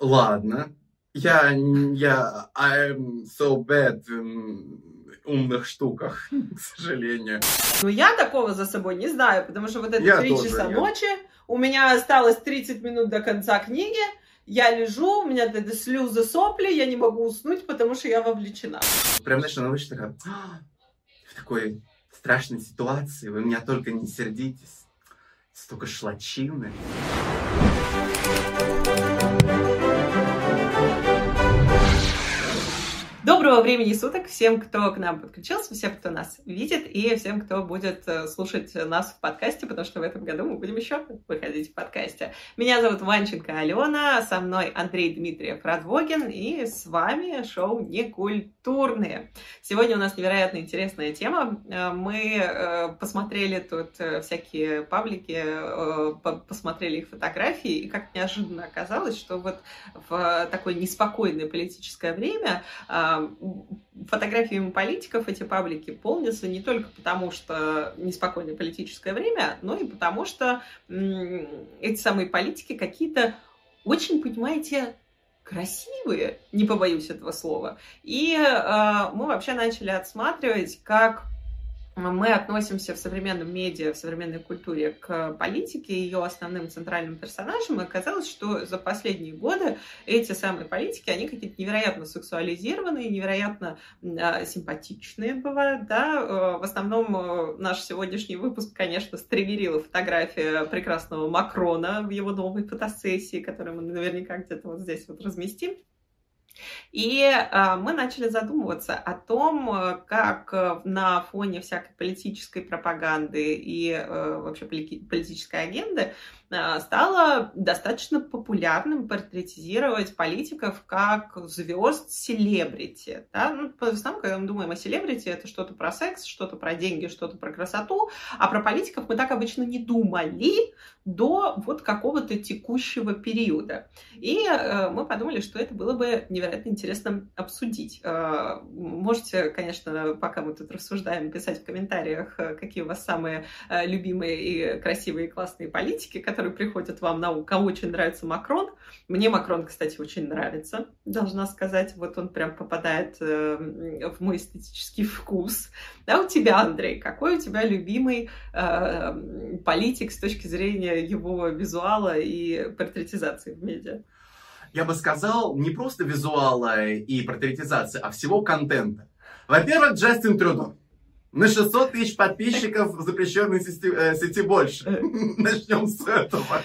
Ладно. Я, я, I'm so bad в умных штуках, к сожалению. Ну, я такого за собой не знаю, потому что вот это Я 3 тоже, часа я- ночи, у меня осталось 30 минут до конца книги, я лежу, у меня это слезы, сопли, я не могу уснуть, потому что я вовлечена. Прям, знаешь, она вышла такая, «А, в такой страшной ситуации, вы меня только не сердитесь. Столько шлачины. Доброго времени суток всем, кто к нам подключился, всем, кто нас видит, и всем, кто будет э, слушать нас в подкасте, потому что в этом году мы будем еще выходить в подкасте. Меня зовут Ванченко Алена, со мной Андрей Дмитриев Радвогин, и с вами шоу «Некультурные». Сегодня у нас невероятно интересная тема. Э, Мы э, посмотрели тут всякие паблики, по- посмотрели их фотографии, и как неожиданно оказалось, что вот в такое неспокойное политическое время а, фотографиями политиков эти паблики полнятся не только потому, что неспокойное политическое время, но и потому, что эти самые политики какие-то очень, понимаете, красивые, не побоюсь этого слова. И а, мы вообще начали отсматривать, как мы относимся в современном медиа, в современной культуре к политике и ее основным центральным персонажам, и оказалось, что за последние годы эти самые политики, они какие-то невероятно сексуализированные, невероятно а, симпатичные бывают, да. Э, В основном э, наш сегодняшний выпуск, конечно, стригерила фотография прекрасного Макрона в его новой фотосессии, которую мы наверняка где-то вот здесь вот разместим. И а, мы начали задумываться о том, э, как э, на фоне всякой политической пропаганды и э, вообще политической агенды стало достаточно популярным портретизировать политиков как звезд селебрити. Да? Ну, в основном, когда мы думаем о селебрити, это что-то про секс, что-то про деньги, что-то про красоту, а про политиков мы так обычно не думали до вот какого-то текущего периода. И э, мы подумали, что это было бы невероятно интересно обсудить. Э, можете, конечно, пока мы тут рассуждаем, писать в комментариях, э, какие у вас самые э, любимые и красивые и классные политики, которые приходят вам на ум. Кому очень нравится Макрон. Мне Макрон, кстати, очень нравится, должна сказать. Вот он прям попадает э, в мой эстетический вкус. Да, у тебя, Андрей, какой у тебя любимый э, политик с точки зрения его визуала и портретизации в медиа? Я бы сказал, не просто визуала и портретизации, а всего контента. Во-первых, Джастин Трюдо. На 600 тысяч подписчиков в запрещенной сети, э, сети больше. Начнем с этого.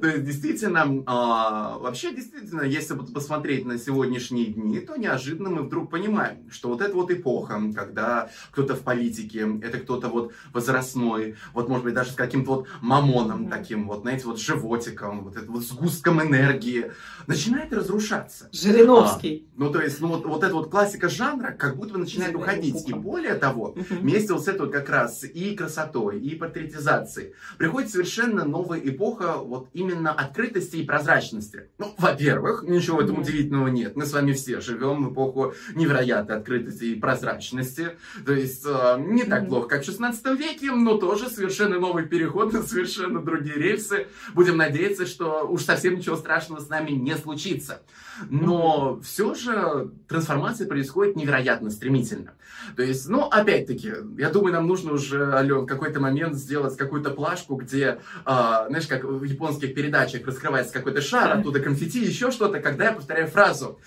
То есть, действительно, а, вообще, действительно, если посмотреть на сегодняшние дни, то неожиданно мы вдруг понимаем, что вот эта вот эпоха, когда кто-то в политике, это кто-то вот возрастной, вот, может быть, даже с каким-то вот мамоном таким, вот, знаете, вот животиком, вот это вот сгустком энергии, начинает разрушаться. Жириновский. Ну, то есть, ну, вот, вот эта вот классика жанра как будто бы начинает уходить. И более того, Вот с этой вот как раз и красотой, и портретизацией приходит совершенно новая эпоха вот именно открытости и прозрачности. Ну, во-первых, ничего в этом удивительного нет. Мы с вами все живем в эпоху невероятной открытости и прозрачности. То есть, э, не так плохо, как в 16 веке, но тоже совершенно новый переход на совершенно другие рельсы. Будем надеяться, что уж совсем ничего страшного с нами не случится. Но все же трансформация происходит невероятно стремительно. То есть, ну, опять-таки, я думаю, нам нужно уже, Ален, в какой-то момент сделать какую-то плашку, где, а, знаешь, как в японских передачах раскрывается какой-то шар, оттуда конфетти, еще что-то, когда я повторяю фразу.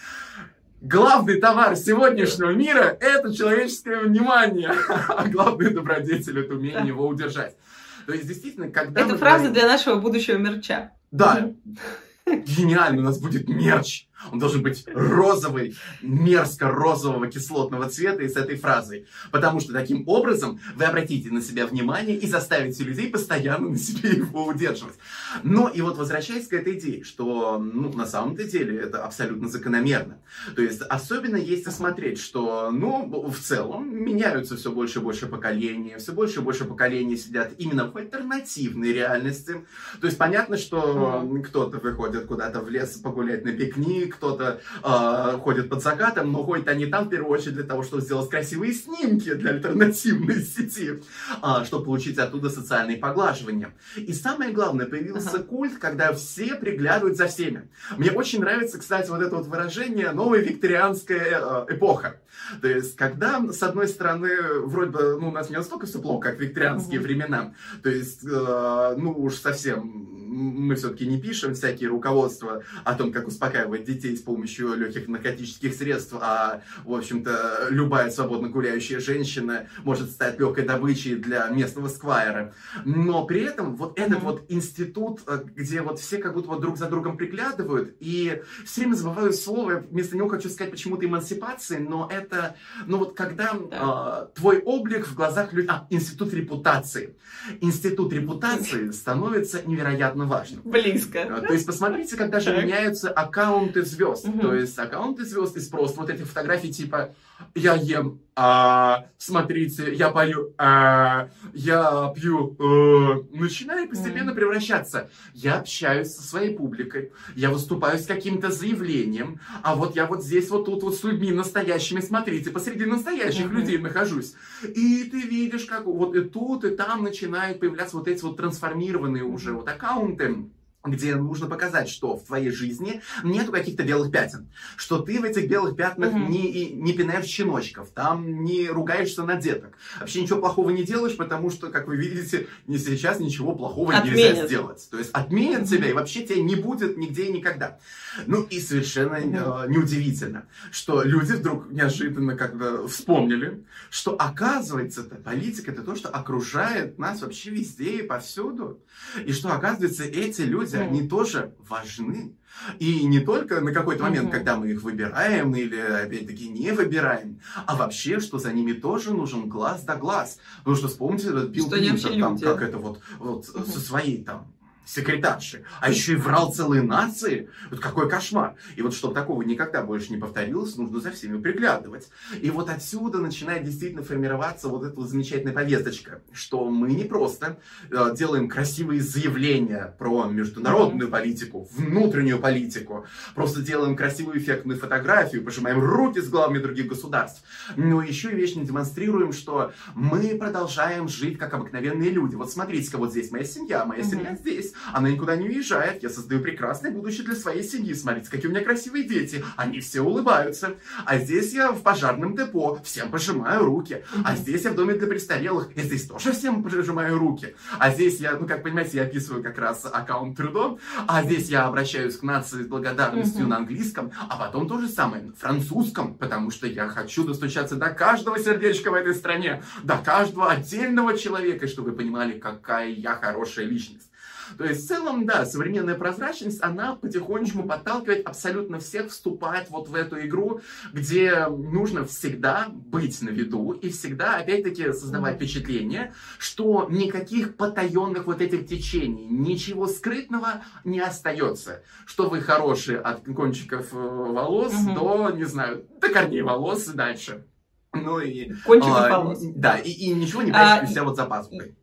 Главный товар сегодняшнего мира – это человеческое внимание, а главный добродетель – это умение его удержать. То есть, действительно, когда Это фраза говорим- для нашего будущего мерча. Да, гениально, у нас будет мерч. Он должен быть розовый, мерзко-розового кислотного цвета и с этой фразой. Потому что таким образом вы обратите на себя внимание и заставите людей постоянно на себе его удерживать. Но и вот возвращаясь к этой идее, что ну, на самом-то деле это абсолютно закономерно. То есть особенно есть смотреть, что ну, в целом меняются все больше и больше поколений, все больше и больше поколений сидят именно в альтернативной реальности. То есть понятно, что кто-то выходит куда-то в лес погулять на пикник, кто-то э, ходит под закатом, но ходят они там в первую очередь для того, чтобы сделать красивые снимки для альтернативной сети, э, чтобы получить оттуда социальные поглаживания. И самое главное, появился ага. культ, когда все приглядывают за всеми. Мне очень нравится, кстати, вот это вот выражение «новая викторианская э, эпоха». То есть, когда, с одной стороны, вроде бы, ну, у нас не настолько все плохо, как викторианские угу. времена, то есть, э, ну, уж совсем мы все-таки не пишем всякие руководства о том, как успокаивать детей с помощью легких наркотических средств, а, в общем-то, любая свободно гуляющая женщина может стать легкой добычей для местного сквайра. Но при этом вот этот mm-hmm. вот институт, э, где вот все как будто вот друг за другом приглядывают, и все время забываю слово, вместо него хочу сказать почему-то эмансипации, но это, ну вот когда да. э, твой облик в глазах людей, а, институт репутации. Институт репутации становится невероятно важным. Близко. А, то есть посмотрите, как даже меняются аккаунты звезд. Угу. То есть аккаунты звезд из просто вот этих фотографий типа я ем, а, смотрите, я пою, а, я пью, а, начинаю постепенно mm. превращаться. Я общаюсь со своей публикой, я выступаю с каким-то заявлением, а вот я вот здесь вот тут вот с людьми настоящими, смотрите, посреди настоящих mm-hmm. людей нахожусь. И ты видишь, как вот и тут, и там начинают появляться вот эти вот трансформированные уже вот аккаунты где нужно показать, что в твоей жизни нету каких-то белых пятен, что ты в этих белых пятнах угу. не, не пинаешь щеночков, там не ругаешься на деток, вообще ничего плохого не делаешь, потому что, как вы видите, не сейчас ничего плохого отменят. нельзя сделать. То есть отменят угу. тебя, и вообще тебя не будет нигде и никогда. Ну и совершенно угу. э, неудивительно, что люди вдруг неожиданно как-то вспомнили, что оказывается, -то, политика это то, что окружает нас вообще везде и повсюду, и что оказывается эти люди люди, они тоже важны. И не только на какой-то момент, когда мы их выбираем или, опять-таки, не выбираем, а вообще, что за ними тоже нужен глаз да глаз. Потому что вспомните этот Билл Клинтон, там, как это вот, вот со своей там секретарши, а еще и врал целые нации. Вот какой кошмар. И вот чтобы такого никогда больше не повторилось, нужно за всеми приглядывать. И вот отсюда начинает действительно формироваться вот эта вот замечательная повесточка, что мы не просто э, делаем красивые заявления про международную политику, внутреннюю политику, просто делаем красивую эффектную фотографию, пожимаем руки с главами других государств, но еще и вечно демонстрируем, что мы продолжаем жить как обыкновенные люди. Вот смотрите-ка, вот здесь моя семья, моя семья здесь, она никуда не уезжает. Я создаю прекрасное будущее для своей семьи. Смотрите, какие у меня красивые дети. Они все улыбаются. А здесь я в пожарном депо. Всем пожимаю руки. А здесь я в доме для престарелых. И здесь тоже всем пожимаю руки. А здесь я, ну, как понимаете, я описываю как раз аккаунт Трудо. А здесь я обращаюсь к нации с благодарностью на английском. А потом то же самое на французском. Потому что я хочу достучаться до каждого сердечка в этой стране. До каждого отдельного человека, чтобы вы понимали, какая я хорошая личность. То есть в целом, да, современная прозрачность, она потихонечку подталкивает абсолютно всех вступать вот в эту игру, где нужно всегда быть на виду и всегда, опять-таки, создавать впечатление, что никаких потаенных вот этих течений, ничего скрытного не остается. Что вы хорошие от кончиков э, волос угу. до, не знаю, до корней волос и дальше. Ну и... Кончиков а, волос. Да, и, и ничего не прячете а, себя вот за пазухой.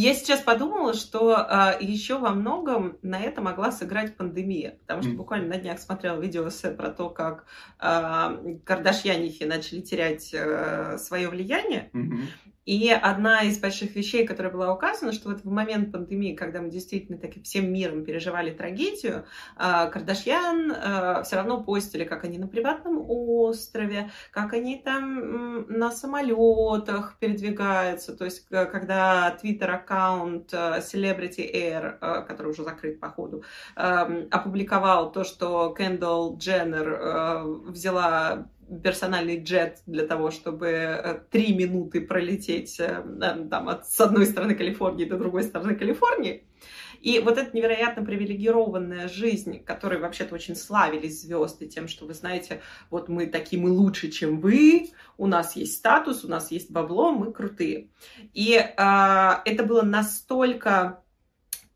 Я сейчас подумала, что а, еще во многом на это могла сыграть пандемия, потому что буквально на днях смотрела видео про то, как а, Кардашьянихи начали терять а, свое влияние, mm-hmm. И одна из больших вещей, которая была указана, что вот в момент пандемии, когда мы действительно так и всем миром переживали трагедию, а, Кардашьян а, все равно постили, как они на приватном острове, как они там на самолетах передвигаются. То есть, когда твиттер-аккаунт а, Celebrity Air, который уже закрыт по ходу, опубликовал то, что Кендалл Дженнер взяла персональный джет для того, чтобы э, три минуты пролететь э, там, от, с одной стороны Калифорнии до другой стороны Калифорнии. И вот эта невероятно привилегированная жизнь, которой вообще-то очень славились звезды тем, что вы знаете, вот мы такие, мы лучше, чем вы, у нас есть статус, у нас есть бабло, мы крутые. И э, это было настолько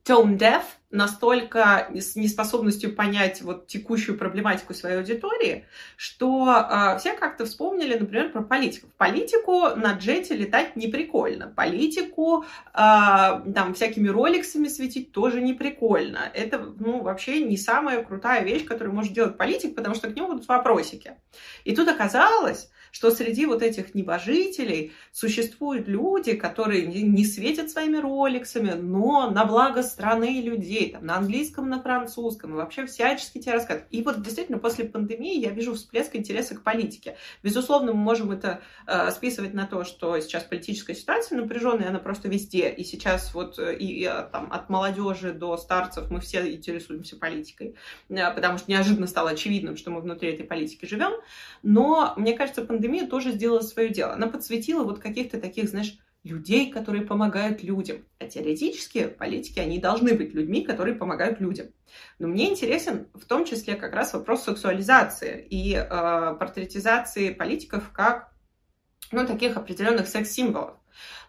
tone deaf, настолько с неспособностью понять вот текущую проблематику своей аудитории, что э, все как-то вспомнили, например, про политиков. Политику на джете летать не прикольно. Политику э, там всякими роликсами светить тоже не прикольно. Это, ну, вообще не самая крутая вещь, которую может делать политик, потому что к нему будут вопросики. И тут оказалось, что среди вот этих небожителей существуют люди, которые не светят своими роликсами, но на благо страны и людей, там, на английском, на французском, и вообще всячески тебе рассказывают. И вот действительно после пандемии я вижу всплеск интереса к политике. Безусловно, мы можем это э, списывать на то, что сейчас политическая ситуация напряженная, она просто везде. И сейчас вот э, и, и э, там, от молодежи до старцев мы все интересуемся политикой, э, потому что неожиданно стало очевидным, что мы внутри этой политики живем. Но мне кажется, пандемия пандемия тоже сделала свое дело. Она подсветила вот каких-то таких, знаешь, людей, которые помогают людям. А теоретически политики, они должны быть людьми, которые помогают людям. Но мне интересен в том числе как раз вопрос сексуализации и э, портретизации политиков как ну, таких определенных секс-символов.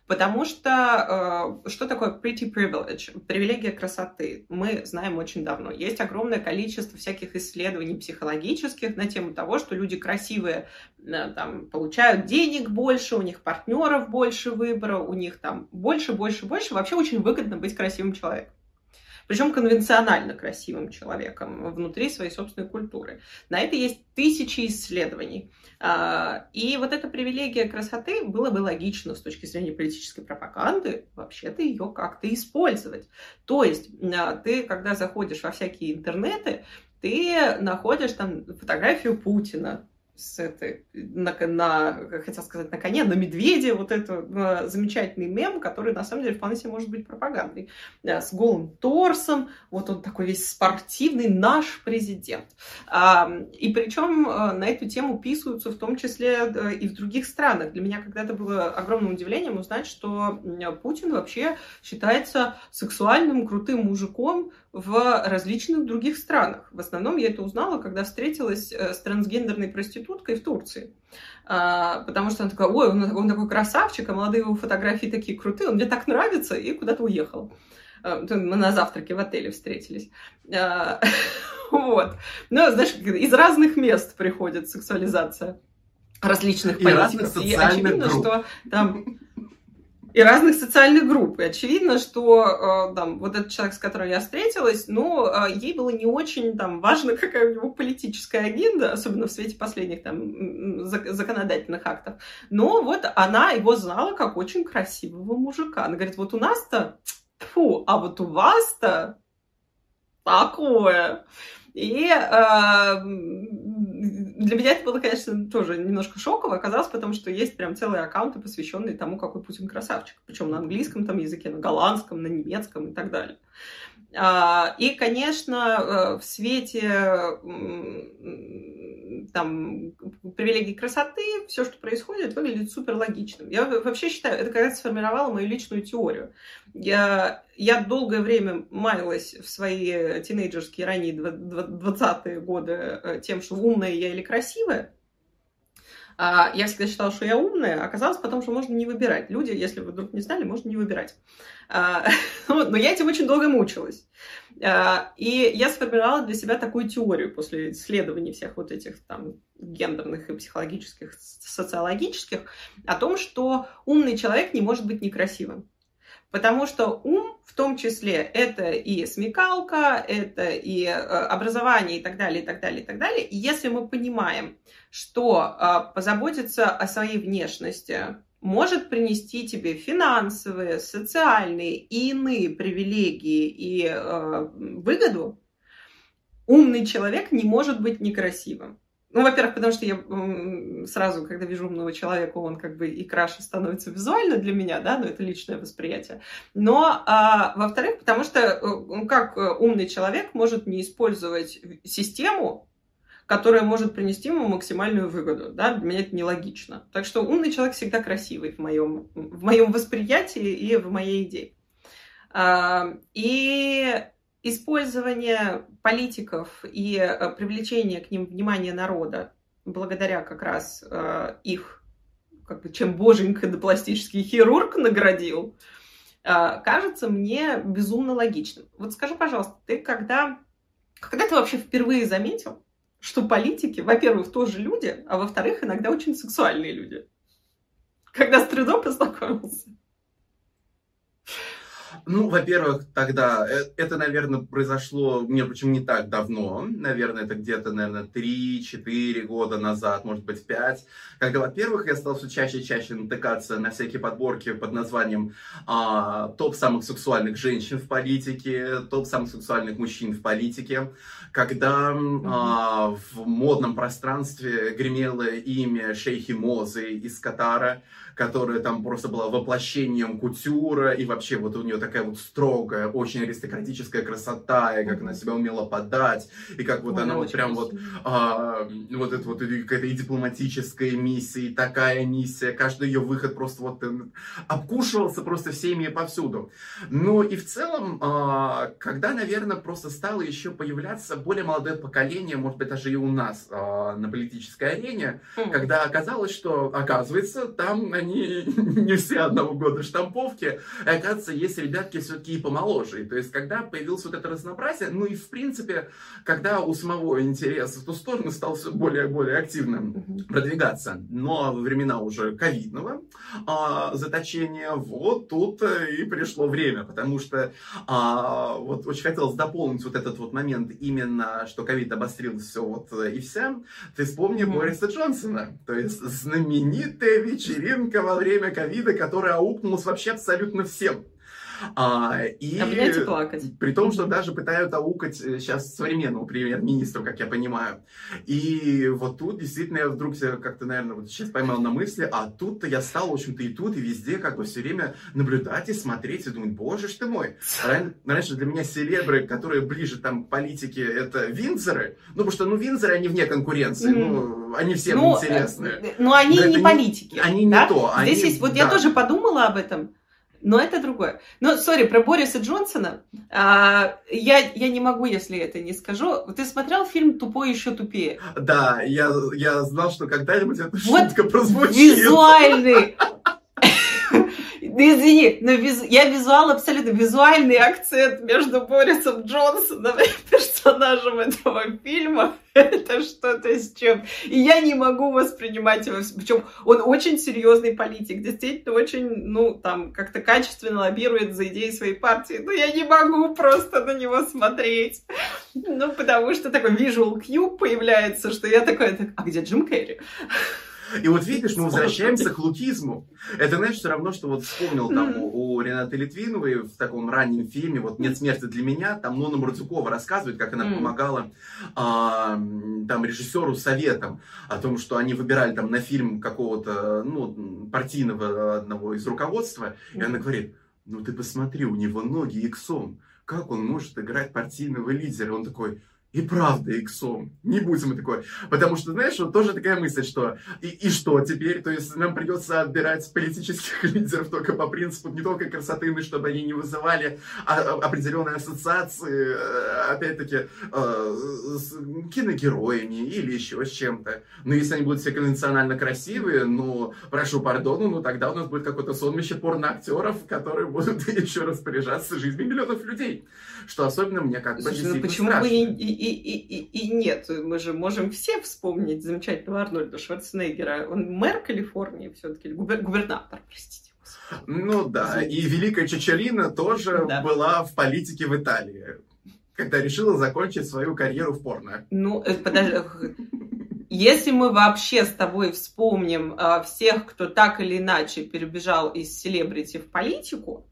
Потому что э, что такое pretty privilege? Привилегия красоты. Мы знаем очень давно. Есть огромное количество всяких исследований психологических на тему того, что люди красивые э, там, получают денег больше, у них партнеров больше выбора, у них там больше, больше, больше. Вообще очень выгодно быть красивым человеком причем конвенционально красивым человеком внутри своей собственной культуры. На это есть тысячи исследований. А, и вот эта привилегия красоты было бы логично с точки зрения политической пропаганды вообще-то ее как-то использовать. То есть а, ты, когда заходишь во всякие интернеты, ты находишь там фотографию Путина, с этой, на, на, хотел сказать, на коне, на медведе, вот это э, замечательный мем, который на самом деле вполне себе может быть пропагандой. Э, с голым торсом, вот он такой весь спортивный, наш президент. Э, и причем э, на эту тему писаются в том числе и в других странах. Для меня когда-то было огромным удивлением узнать, что Путин вообще считается сексуальным, крутым мужиком, в различных других странах. В основном я это узнала, когда встретилась с трансгендерной проституткой в Турции. А, потому что она такая, ой, он, он такой красавчик, а молодые его фотографии такие крутые, он мне так нравится, и куда-то уехал. А, мы на завтраке в отеле встретились. А, вот. Ну, знаешь, из разных мест приходит сексуализация различных политиков. И, и очевидно, групп. что там и разных социальных групп. И очевидно, что э, там, вот этот человек, с которым я встретилась, ну, э, ей было не очень там, важно, какая у него политическая агенда, особенно в свете последних там, законодательных актов. Но вот она его знала как очень красивого мужика. Она говорит, вот у нас-то, фу, а вот у вас-то такое. И э, для меня это было, конечно, тоже немножко шоково оказалось, потому что есть прям целые аккаунты, посвященные тому, какой Путин красавчик. Причем на английском там языке, на голландском, на немецком и так далее. А, и, конечно, э, в свете там, привилегий красоты все, что происходит, выглядит супер логичным. Я вообще считаю, это когда-то сформировало мою личную теорию. Я, я долгое время маялась в свои тинейджерские ранние 20-е годы э, тем, что умная я или красивая. А, я всегда считала, что я умная, оказалось потом, что можно не выбирать. Люди, если вы вдруг не знали, можно не выбирать. А, но я этим очень долго мучилась. А, и я сформировала для себя такую теорию после исследований всех вот этих там гендерных и психологических, социологических, о том, что умный человек не может быть некрасивым. Потому что ум, в том числе, это и смекалка, это и э, образование и так далее, и так далее, и так далее. И если мы понимаем, что э, позаботиться о своей внешности может принести тебе финансовые, социальные и иные привилегии и э, выгоду, умный человек не может быть некрасивым. Ну, во-первых, потому что я сразу, когда вижу умного человека, он как бы и краше становится визуально для меня, да, но это личное восприятие. Но, а, во-вторых, потому что э, как э, умный человек может не использовать систему, которая может принести ему максимальную выгоду, да, для меня это нелогично. Так что умный человек всегда красивый в моем, в моем восприятии и в моей идее. А, и использование политиков и э, привлечение к ним внимания народа благодаря как раз э, их, как бы, чем боженька да пластический хирург наградил, а, кажется мне безумно логичным. Вот скажи, пожалуйста, ты когда, когда ты вообще впервые заметил, что политики, во-первых, тоже люди, а во-вторых, иногда очень сексуальные люди? Когда с трудом познакомился? Ну, во-первых, тогда э, это, наверное, произошло, мне причем не так давно, наверное, это где-то, наверное, 3-4 года назад, может быть, 5, когда, во-первых, я стал все чаще и чаще натыкаться на всякие подборки под названием а, «Топ самых сексуальных женщин в политике», «Топ самых сексуальных мужчин в политике», когда mm-hmm. а, в модном пространстве гремело имя шейхи Мозы из Катара, которая там просто была воплощением кутюра, и вообще вот у нее такая вот строгая, очень аристократическая красота, и как она себя умела подать, и как вот Ой, она вот прям вот, а, вот это вот какая-то и дипломатическая миссия, и такая миссия, каждый ее выход просто вот э, обкушивался просто всеми и повсюду. Ну и в целом, а, когда, наверное, просто стало еще появляться более молодое поколение, может быть, даже и у нас а, на политической арене, mm. когда оказалось, что, оказывается, там они не все одного года штамповки. И, оказывается, есть ребятки все-таки и помоложе. И, то есть, когда появилось вот это разнообразие, ну и, в принципе, когда у самого интерес в ту сторону стал все более и более активно продвигаться, но во времена уже ковидного а, заточения, вот тут и пришло время, потому что а, вот очень хотелось дополнить вот этот вот момент именно, что ковид обострил все вот и вся. Ты вспомни mm-hmm. Бориса Джонсона, то есть знаменитая вечеринка вечеринка во время ковида, которая аукнулась вообще абсолютно всем. А, и Обнять и плакать. При том, что даже пытают аукать сейчас э, современного премьер-министра, как я понимаю. И вот тут действительно я вдруг себя как-то, наверное, вот сейчас поймал на мысли, а тут-то я стал, в общем-то, и тут, и везде как бы все время наблюдать и смотреть, и думать, боже ж ты мой. Раньше для меня селебры, которые ближе там к политике, это Винзоры. Ну, потому что, ну, Винзоры, они вне конкуренции. Mm. Ну, они всем ну, интересны. Э, но они но не политики. Они да? не то. Здесь они, есть, вот да. я тоже подумала об этом но это другое. Но, сори, про Бориса Джонсона. А, я, я не могу, если это не скажу. Ты смотрел фильм «Тупой еще тупее»? Да, я, я знал, что когда-нибудь эта вот шутка прозвучит. Визуальный извини, но я визуал абсолютно визуальный акцент между Борисом Джонсоном и персонажем этого фильма. Это что-то с чем. И я не могу воспринимать его. Причем он очень серьезный политик, действительно очень, ну, там, как-то качественно лоббирует за идеи своей партии. Но я не могу просто на него смотреть. Ну, потому что такой visual cue появляется, что я такой, а где Джим Керри? И вот видишь, мы возвращаемся к лукизму. Это, знаешь, все равно, что вот вспомнил там у, у Ренаты Литвиновой в таком раннем фильме, вот «Нет смерти для меня», там Нона Мурдюкова рассказывает, как она помогала а, там режиссеру советом о том, что они выбирали там на фильм какого-то, ну, партийного одного из руководства, и она говорит, ну ты посмотри, у него ноги иксом, как он может играть партийного лидера? Он такой, и правда иксом. Не будем мы такой. Потому что, знаешь, вот тоже такая мысль, что и, и что теперь? То есть нам придется отбирать политических лидеров только по принципу не только красоты, но чтобы они не вызывали а, а, определенные ассоциации, э, опять-таки, э, с киногероями или еще с чем-то. Но если они будут все конвенционально красивые, ну, прошу пардону, ну тогда у нас будет какое-то сонмище порноактеров, которые будут еще распоряжаться жизнью миллионов людей. Что особенно мне как бы Слушай, ну почему страшно. бы и, и, и, и, и нет. Мы же можем все вспомнить замечательного Арнольда Шварценеггера. Он мэр Калифорнии все-таки, губер, губернатор, простите. Ну да, и Великая Чачалина тоже да. была в политике в Италии, когда решила закончить свою карьеру в порно. Ну, э, подожди, если мы вообще с тобой вспомним э, всех, кто так или иначе перебежал из селебрити в политику,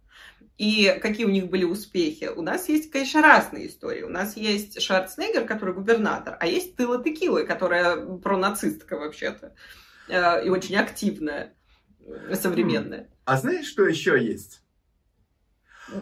и какие у них были успехи. У нас есть, конечно, разные истории. У нас есть Шварценеггер, который губернатор, а есть Тыла Текила, которая пронацистка вообще-то. Э, и очень активная, современная. А знаешь, что еще есть?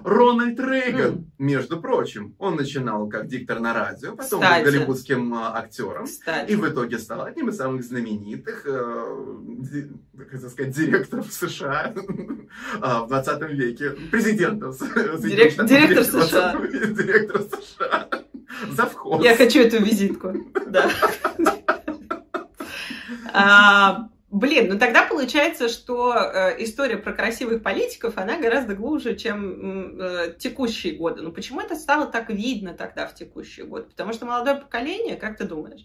Рональд Рейган, mm. между прочим, он начинал как диктор на радио, потом Кстати. был голливудским а, актером, Кстати. и в итоге стал одним из самых знаменитых, э, как сказать, директоров США а, в 20 веке, президентов Дирек, Директор США. Директор США. Завхоз. Я хочу эту визитку. Да. Блин, ну тогда получается, что э, история про красивых политиков, она гораздо глубже, чем э, текущие годы. Ну почему это стало так видно тогда в текущие годы? Потому что молодое поколение, как ты думаешь?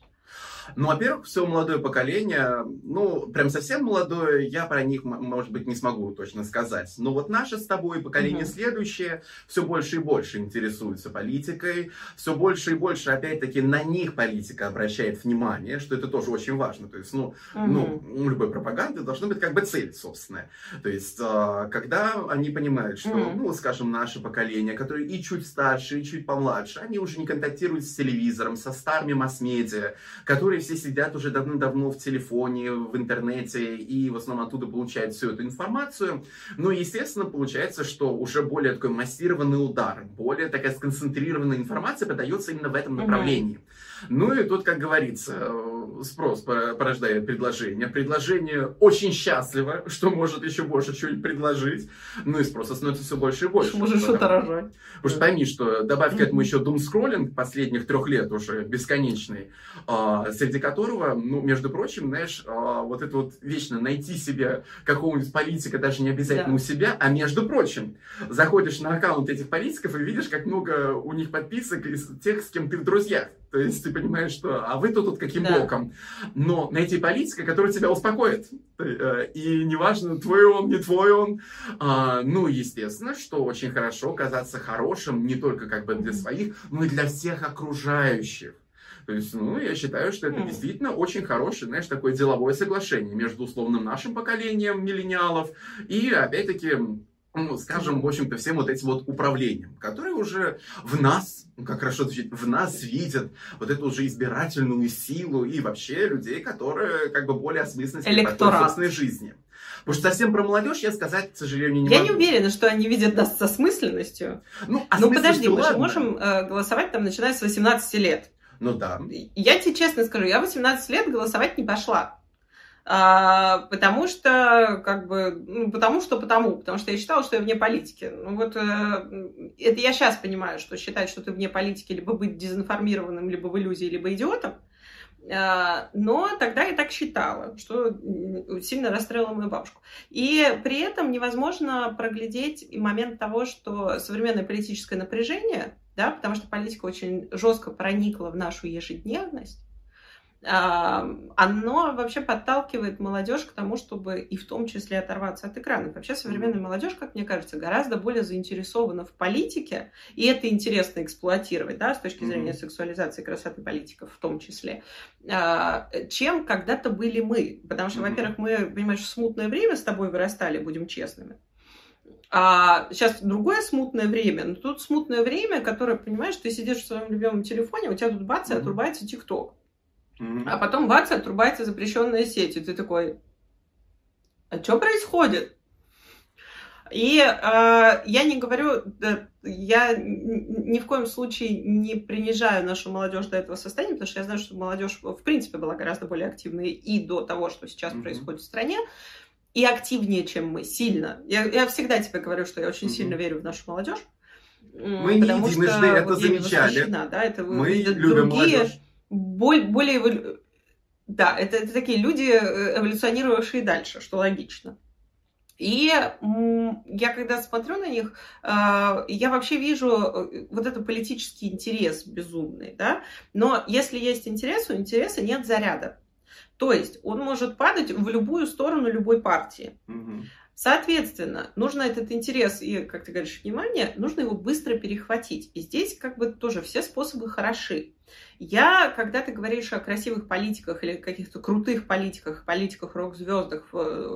Ну, во-первых, все молодое поколение, ну, прям совсем молодое, я про них, может быть, не смогу точно сказать. Но вот наше с тобой поколение угу. следующее все больше и больше интересуется политикой, все больше и больше, опять-таки, на них политика обращает внимание, что это тоже очень важно. То есть, ну, угу. ну любой пропаганды должна быть как бы цель, собственно. То есть, а, когда они понимают, что, угу. ну, скажем, наше поколение, которое и чуть старше, и чуть помладше, они уже не контактируют с телевизором, со старыми масс-медиа, которые которые все сидят уже давно-давно в телефоне, в интернете и в основном оттуда получают всю эту информацию. Но, естественно, получается, что уже более такой массированный удар, более такая сконцентрированная информация подается именно в этом направлении. Mm-hmm. Ну и тут, как говорится, спрос порождает предложение. Предложение очень счастливо, что может еще больше чего-нибудь предложить. Ну и спроса становится все больше и больше. Может что-то рожать. Потому что пойми, что добавь к этому еще думскроллинг последних трех лет уже бесконечный, а, среди которого, ну, между прочим, знаешь, а, вот это вот вечно найти себе какого-нибудь политика, даже не обязательно да. у себя, а между прочим, заходишь на аккаунт этих политиков и видишь, как много у них подписок из тех, с кем ты в друзьях. То есть ты понимаешь, что а вы тут, тут каким да. боком. Но найти политика, который тебя успокоит. Э, и неважно, твой он, не твой он. А, ну, естественно, что очень хорошо казаться хорошим не только как бы для своих, но и для всех окружающих. То есть, ну, я считаю, что это действительно очень хорошее, знаешь, такое деловое соглашение между условным нашим поколением миллениалов и, опять-таки, ну, скажем, в общем-то, всем вот этим вот управлением, которые уже в нас, ну, как хорошо звучит, в нас видят вот эту уже избирательную силу и вообще людей, которые как бы более осмысленны в собственной жизни. Потому что совсем про молодежь я сказать, к сожалению, не я могу. Я не уверена, что они видят нас со смысленностью. Ну, а ну подожди, мы же можем э, голосовать там, начиная с 18 лет. Ну да. Я тебе честно скажу, я 18 лет голосовать не пошла. А, потому что, как бы, ну, потому что потому, потому что я считала, что я вне политики. Ну вот, э, это я сейчас понимаю, что считать, что ты вне политики, либо быть дезинформированным, либо в иллюзии, либо идиотом. А, но тогда я так считала, что сильно расстроила мою бабушку. И при этом невозможно проглядеть момент того, что современное политическое напряжение, да, потому что политика очень жестко проникла в нашу ежедневность, оно вообще подталкивает молодежь к тому, чтобы и в том числе оторваться от экранов. Вообще современная молодежь, как мне кажется, гораздо более заинтересована в политике, и это интересно эксплуатировать, да, с точки зрения mm-hmm. сексуализации красоты политиков в том числе, а, чем когда-то были мы. Потому что, mm-hmm. во-первых, мы, понимаешь, в смутное время с тобой вырастали, будем честными. А сейчас другое смутное время, но тут смутное время, которое, понимаешь, ты сидишь в своем любимом телефоне, у тебя тут бац, и отрубается ТикТок. Mm-hmm. А потом бац, отрубается запрещенная сеть. И ты такой, а что происходит? И э, я не говорю, да, я ни в коем случае не принижаю нашу молодежь до этого состояния, потому что я знаю, что молодежь в принципе была гораздо более активной и до того, что сейчас mm-hmm. происходит в стране, и активнее, чем мы, сильно. Я, я всегда тебе говорю, что я очень mm-hmm. сильно верю в нашу молодежь. Мы не единожды это вот замечали. Да, это мы любим другие, молодежь более, да, это, это такие люди, э, эволюционировавшие дальше, что логично. И я когда смотрю на них, э, я вообще вижу э, вот этот политический интерес безумный, да. Но если есть интерес, у интереса нет заряда. То есть он может падать в любую сторону любой партии. Угу. Соответственно, нужно этот интерес и, как ты говоришь, внимание, нужно его быстро перехватить. И здесь как бы тоже все способы хороши. Я, когда ты говоришь о красивых политиках или каких-то крутых политиках, политиках рок-звездах,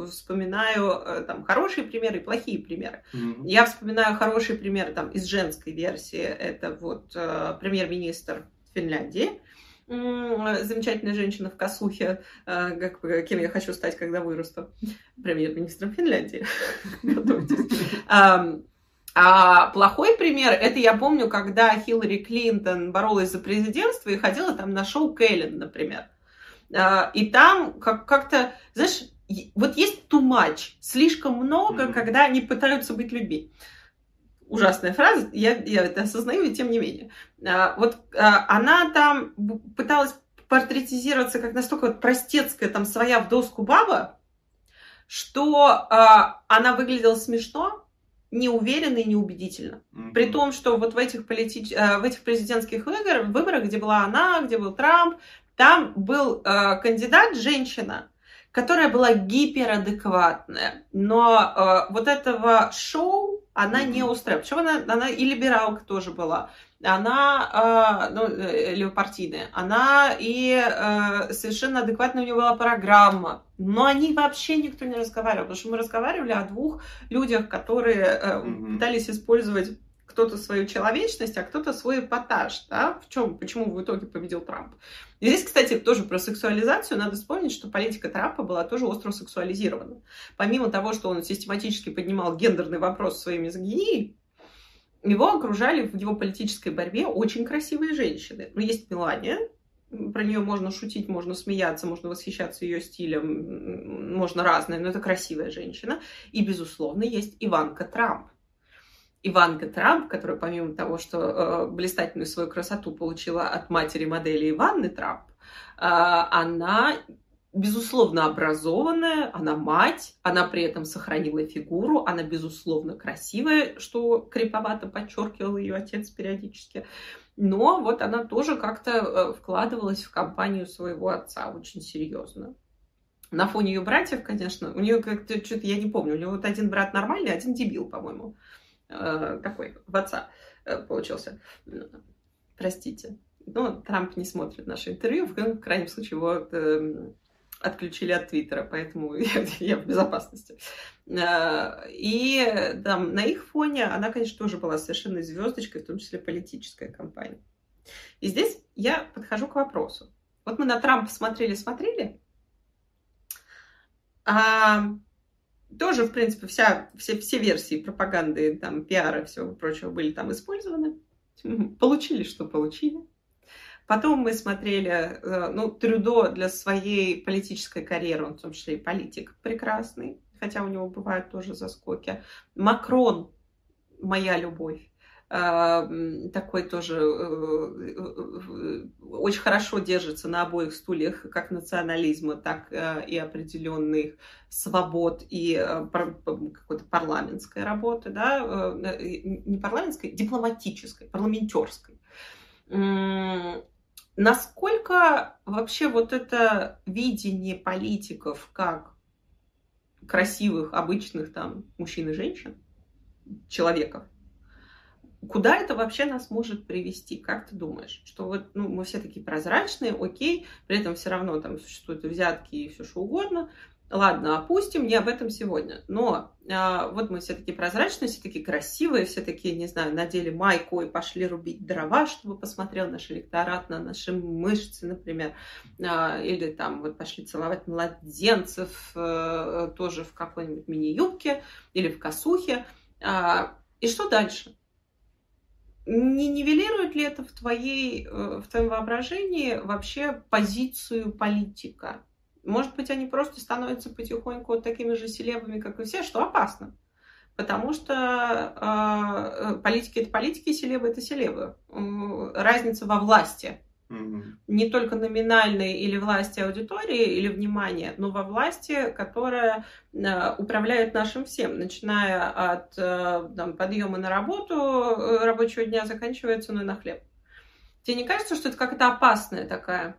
вспоминаю э, там хорошие примеры и плохие примеры. Mm-hmm. Я вспоминаю хороший пример там из женской версии. Это вот э, премьер-министр Финляндии, замечательная женщина в косухе, э, как, кем я хочу стать, когда вырасту. Премьер-министром Финляндии. А плохой пример, это я помню, когда Хиллари Клинтон боролась за президентство и ходила там на шоу Кэлен, например. А, и там как-то, знаешь, вот есть too much, слишком много, mm-hmm. когда они пытаются быть людьми ужасная фраза, я, я это осознаю, и тем не менее. А, вот а, она там пыталась портретизироваться как настолько вот простецкая, там, своя в доску баба, что э, она выглядела смешно, неуверенно и неубедительно. Mm-hmm. При том, что вот в этих, политич... Э, в этих президентских выборах, выборах, где была она, где был Трамп, там был э, кандидат, женщина, которая была гиперадекватная. Но э, вот этого шоу она не устраивает. Причем она, она и либералка тоже была. Она, э, ну, э, левопартийная, она и э, совершенно адекватная у нее была программа. Но они вообще никто не разговаривал, потому что мы разговаривали о двух людях, которые э, mm-hmm. пытались использовать кто-то свою человечность, а кто-то свой эпатаж, да, в чем, почему в итоге победил Трамп. И здесь, кстати, тоже про сексуализацию надо вспомнить, что политика Трампа была тоже остро сексуализирована. Помимо того, что он систематически поднимал гендерный вопрос своей мизогинией, его окружали в его политической борьбе очень красивые женщины. Ну, есть Мелания, про нее можно шутить, можно смеяться, можно восхищаться ее стилем, можно разное, но это красивая женщина. И, безусловно, есть Иванка Трамп. Иванка Трамп, которая помимо того, что э, блистательную свою красоту получила от матери модели Иванны Трамп, э, она безусловно образованная, она мать, она при этом сохранила фигуру, она безусловно красивая, что криповато подчеркивал ее отец периодически. Но вот она тоже как-то э, вкладывалась в компанию своего отца очень серьезно. На фоне ее братьев, конечно, у нее как-то что-то я не помню, у нее вот один брат нормальный, один дебил, по-моему. Э, такой в отца э, получился. Простите. Ну, Трамп не смотрит наше интервью, в крайнем случае его э, отключили от Твиттера, поэтому я, я в безопасности. И там, на их фоне она, конечно, тоже была совершенно звездочкой, в том числе политическая кампания. И здесь я подхожу к вопросу. Вот мы на Трампа смотрели-смотрели, а тоже, в принципе, вся, все, все версии пропаганды, там, пиара и всего прочего были там использованы. Получили, что получили. Потом мы смотрели, э, ну, Трюдо для своей политической карьеры, он в том числе и политик прекрасный, хотя у него бывают тоже заскоки. Макрон, моя любовь. Эм, такой тоже э, э, очень хорошо держится на обоих стульях как национализма, так э, и определенных свобод и какой-то парламентской работы, да, не парламентской, дипломатической, парламентерской. Насколько вообще вот это видение политиков как красивых, обычных там мужчин и женщин, человеков, Куда это вообще нас может привести? Как ты думаешь? Что вот ну, мы все такие прозрачные, окей, при этом все равно там существуют взятки и все что угодно. Ладно, опустим, не об этом сегодня. Но а, вот мы все такие прозрачные, все такие красивые, все такие, не знаю, надели майку и пошли рубить дрова, чтобы посмотрел наш электорат на наши мышцы, например. А, или там вот пошли целовать младенцев а, тоже в какой-нибудь мини-юбке или в косухе. А, и что дальше? Не нивелирует ли это в, твоей, э, в твоем воображении вообще позицию политика? Может быть, они просто становятся потихоньку такими же селебами, как и все, что опасно. Потому что э, э политики это политики, селебы это селебы. Разница во власти Угу. Не только номинальной или власти аудитории или внимания, но во власти, которая э, управляет нашим всем, начиная от э, там, подъема на работу э, рабочего дня, заканчивая ценой на хлеб. Тебе не кажется, что это какая-то опасная такая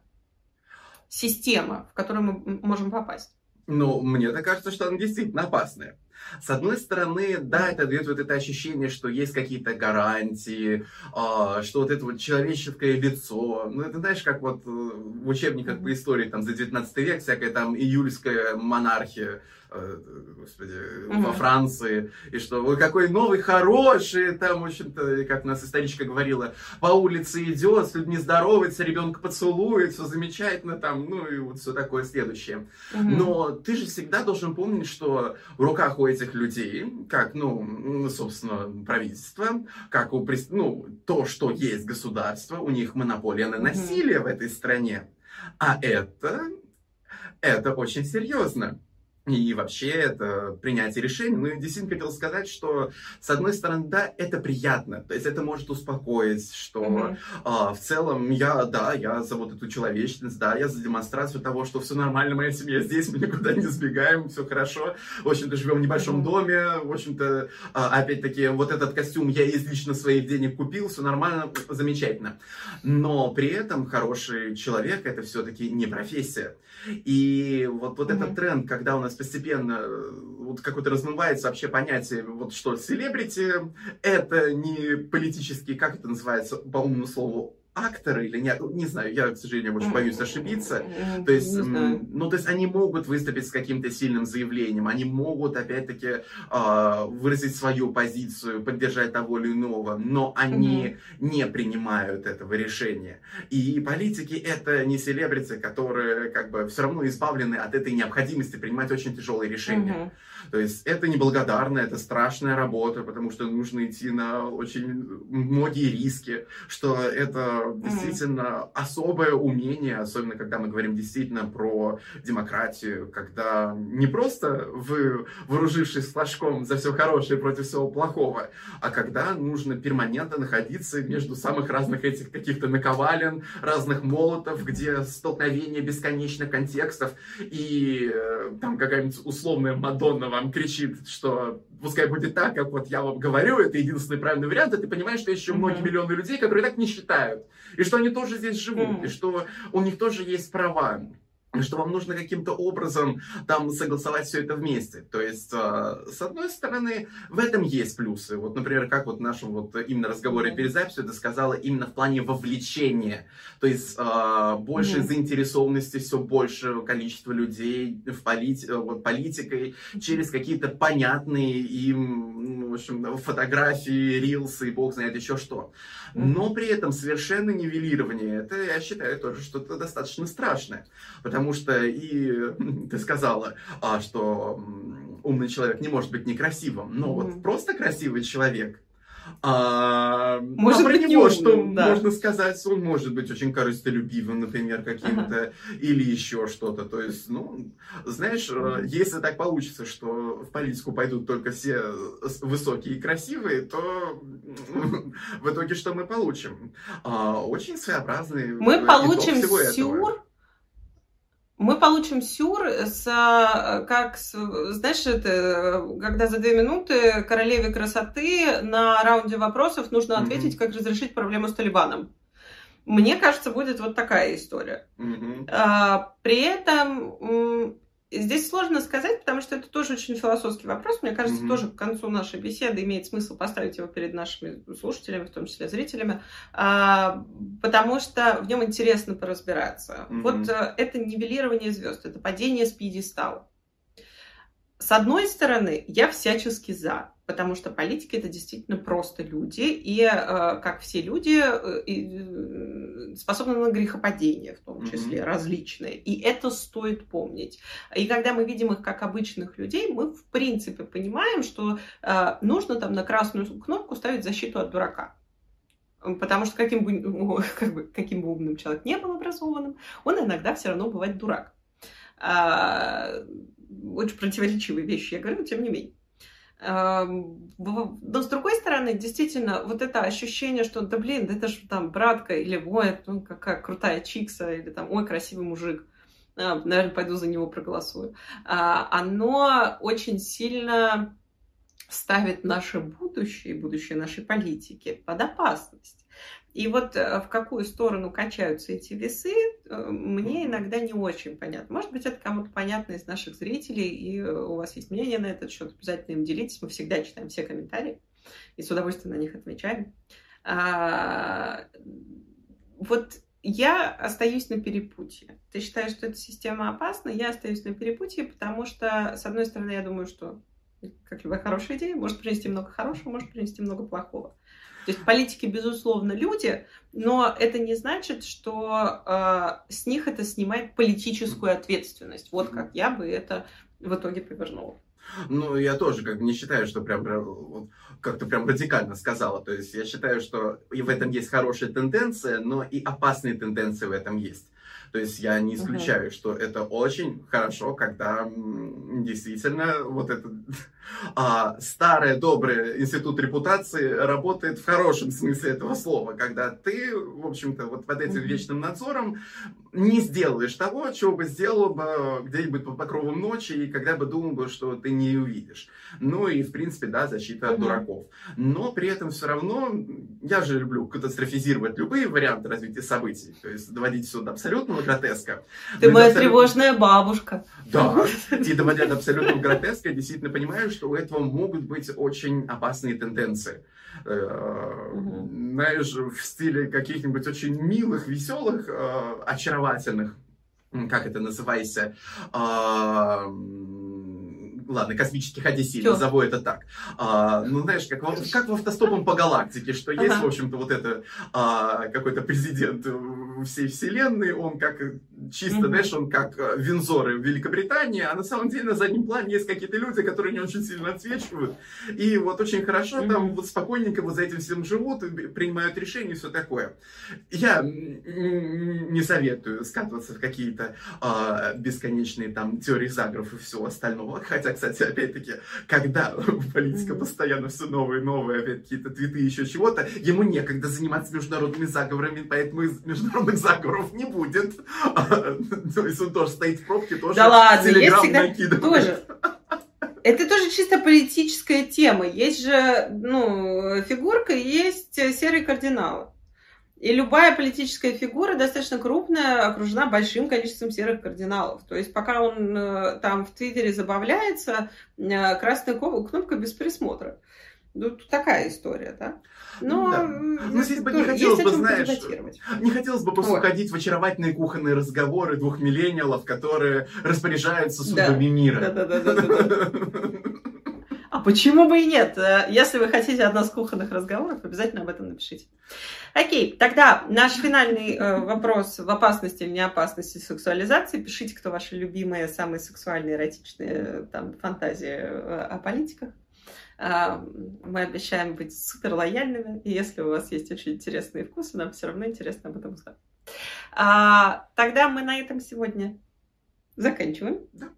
система, в которую мы можем попасть? Ну, мне так кажется, что она действительно опасная. С одной стороны, да, это дает вот это ощущение, что есть какие-то гарантии, а, что вот это вот человеческое лицо, ну, это знаешь, как вот э, в учебниках по истории там за 19 век всякая там июльская монархия, господи, угу. во Франции, и что ой, какой новый, хороший, там, в общем-то, как у нас историчка говорила, по улице идет, с людьми здоровается, ребенка поцелует, все замечательно там, ну и вот все такое следующее. Угу. Но ты же всегда должен помнить, что в руках у этих людей, как, ну, собственно, правительство, как у, ну, то, что есть государство, у них монополия на насилие угу. в этой стране. А это, это очень серьезно. И вообще это принятие решений. Ну и действительно хотел сказать, что с одной стороны, да, это приятно, то есть это может успокоить, что mm-hmm. а, в целом я, да, я за вот эту человечность, да, я за демонстрацию того, что все нормально, моя семья здесь, мы никуда не сбегаем, все хорошо. В общем-то, живем в небольшом mm-hmm. доме, в общем-то, а, опять-таки, вот этот костюм я из лично своих денег купил, все нормально, замечательно. Но при этом хороший человек это все-таки не профессия. И вот, вот mm-hmm. этот тренд, когда у нас постепенно э, вот какое-то размывается вообще понятие, вот что селебрити, это не политический, как это называется по умному слову, акторы или нет, не знаю, я, к сожалению, очень боюсь ошибиться. То есть, ну, то есть они могут выступить с каким-то сильным заявлением, они могут, опять-таки, э, выразить свою позицию, поддержать того или иного, но они не принимают этого решения. И политики это не селебриты, которые как бы все равно избавлены от этой необходимости принимать очень тяжелые решения. То есть это неблагодарная, это страшная работа, потому что нужно идти на очень многие риски, что это действительно mm-hmm. особое умение, особенно когда мы говорим действительно про демократию, когда не просто вы, вооружившись флажком за все хорошее против всего плохого, а когда нужно перманентно находиться между самых разных этих каких-то наковален, разных молотов, где столкновение бесконечных контекстов, и э, там какая-нибудь условная Мадонна вам кричит, что пускай будет так, как вот я вам говорю, это единственный правильный вариант, и ты понимаешь, что есть еще mm-hmm. многие миллионы людей, которые так не считают, и что они тоже здесь живут, mm-hmm. и что у них тоже есть права что вам нужно каким-то образом там согласовать все это вместе. То есть, э, с одной стороны, в этом есть плюсы. Вот, например, как вот в нашем вот именно разговоре перед записью это сказала именно в плане вовлечения. То есть, э, больше mm-hmm. заинтересованности, все больше количество людей в полит... вот, политикой через какие-то понятные им, ну, в общем, фотографии, рилсы и бог знает еще что. Но при этом совершенно нивелирование, это, я считаю, тоже что-то достаточно страшное. Потому что и ты сказала, а, что умный человек не может быть некрасивым. Но mm-hmm. вот просто красивый человек, а, может про быть, него умным, что да. можно сказать? Он может быть очень корыстолюбивым, например, каким-то, ага. или еще что-то. То есть, ну, знаешь, mm если так получится, что в политику пойдут только все высокие и красивые, то в итоге что мы получим? А, очень своеобразный Мы получим сюр, мы получим сюр с, как, знаешь, это, когда за две минуты королеве красоты на раунде вопросов нужно ответить, mm-hmm. как разрешить проблему с Талибаном. Мне кажется, будет вот такая история. Mm-hmm. А, при этом Здесь сложно сказать, потому что это тоже очень философский вопрос. Мне кажется, mm-hmm. тоже к концу нашей беседы имеет смысл поставить его перед нашими слушателями, в том числе зрителями, а, потому что в нем интересно поразбираться. Mm-hmm. Вот а, это нивелирование звезд, это падение с пьедестала. С одной стороны, я всячески за, потому что политики это действительно просто люди, и э, как все люди э, способны на грехопадение, в том числе mm-hmm. различные, и это стоит помнить. И когда мы видим их как обычных людей, мы в принципе понимаем, что э, нужно там на красную кнопку ставить защиту от дурака. Потому что каким бы, как бы, каким бы умным человек не был образованным, он иногда все равно бывает дурак. А, очень противоречивые вещи, я говорю, но тем не менее. Но с другой стороны, действительно, вот это ощущение, что, да блин, это же там братка, или ой, ну, какая крутая чикса, или там, ой, красивый мужик, а, наверное, пойду за него проголосую, а, оно очень сильно ставит наше будущее, будущее нашей политики под опасность. И вот э, в какую сторону качаются эти весы, э, мне иногда не очень понятно. Может быть, это кому-то понятно из наших зрителей, и э, у вас есть мнение на этот счет, обязательно им делитесь. Мы всегда читаем все комментарии и с удовольствием на них отвечаем. А, вот я остаюсь на перепутье. Ты считаешь, что эта система опасна? Я остаюсь на перепутье, потому что, с одной стороны, я думаю, что как любая хорошая идея, может принести много хорошего, может принести много плохого. То есть политики, безусловно, люди, но это не значит, что э, с них это снимает политическую ответственность. Вот как я бы это в итоге повернула. Ну, я тоже как не считаю, что прям как-то прям радикально сказала. То есть я считаю, что и в этом есть хорошая тенденция, но и опасные тенденции в этом есть. То есть я не исключаю, угу. что это очень хорошо, когда действительно вот это а, старый добрый институт репутации работает в хорошем смысле этого слова, когда ты, в общем-то, вот под этим вечным надзором не сделаешь того, чего бы сделал бы где-нибудь под покровом ночи, и когда бы думал бы, что ты не увидишь. Ну и, в принципе, да, защита от дураков. Но при этом все равно, я же люблю катастрофизировать любые варианты развития событий, то есть доводить все до абсолютного гротеска. Ты моя абсолютно... тревожная бабушка. Да, и доводя до абсолютного гротеска, действительно понимаю, что у этого могут быть очень опасные тенденции. Угу. Знаешь, в стиле каких-нибудь очень милых, веселых, э, очаровательных, как это называется, а, ладно, космических одиссей, Чё? назову это так. А, ну, знаешь, как, как в автостопом по галактике, что ага. есть, в общем-то, вот это а, какой-то президент всей вселенной, он как чисто, mm-hmm. знаешь, он как э, Винзоры в Великобритании, а на самом деле на заднем плане есть какие-то люди, которые не очень сильно отсвечивают. И вот очень хорошо mm-hmm. там вот спокойненько вот за этим всем живут, принимают решения и все такое. Я не советую скатываться в какие-то а, бесконечные там теории заговоров и всего остального. Хотя, кстати, опять-таки, когда политика mm-hmm. постоянно все новые и новые, опять какие-то твиты, еще чего-то, ему некогда заниматься международными заговорами, поэтому международных заговоров не будет. То есть он тоже стоит в пробке, тоже Да ладно, всегда тоже. Это тоже чисто политическая тема. Есть же, ну, фигурка, есть серый кардинал. И любая политическая фигура достаточно крупная, окружена большим количеством серых кардиналов. То есть пока он э, там в Твиттере забавляется, э, красная кнопка без присмотра. Ну, тут такая история, да? Но да. ну, здесь бы не хотелось бы, знаешь, не хотелось бы просто уходить в очаровательные кухонные разговоры двух миллениалов, которые распоряжаются судьбами да. мира. Да, да, да, да, да. А почему бы и нет? Э, если вы хотите одно из кухонных разговоров, обязательно об этом напишите. Окей, тогда наш финальный э, вопрос в опасности или неопасности сексуализации. Пишите, кто ваши любимые, самые сексуальные, эротичные э, там, фантазии о политиках. Мы обещаем быть супер лояльными, и если у вас есть очень интересные вкусы, нам все равно интересно об этом узнать. А, тогда мы на этом сегодня заканчиваем. Да.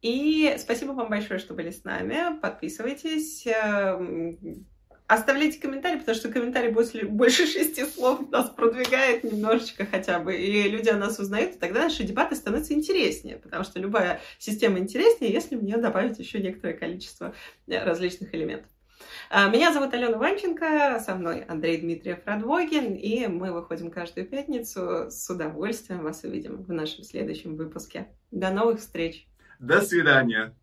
И спасибо вам большое, что были с нами. Подписывайтесь. Оставляйте комментарии, потому что комментарий больше, больше шести слов нас продвигает немножечко хотя бы, и люди о нас узнают, и тогда наши дебаты становятся интереснее, потому что любая система интереснее, если в нее добавить еще некоторое количество э, различных элементов. А, меня зовут Алена Ванченко, со мной Андрей Дмитриев Радвогин, и мы выходим каждую пятницу. С удовольствием вас увидим в нашем следующем выпуске. До новых встреч! До свидания!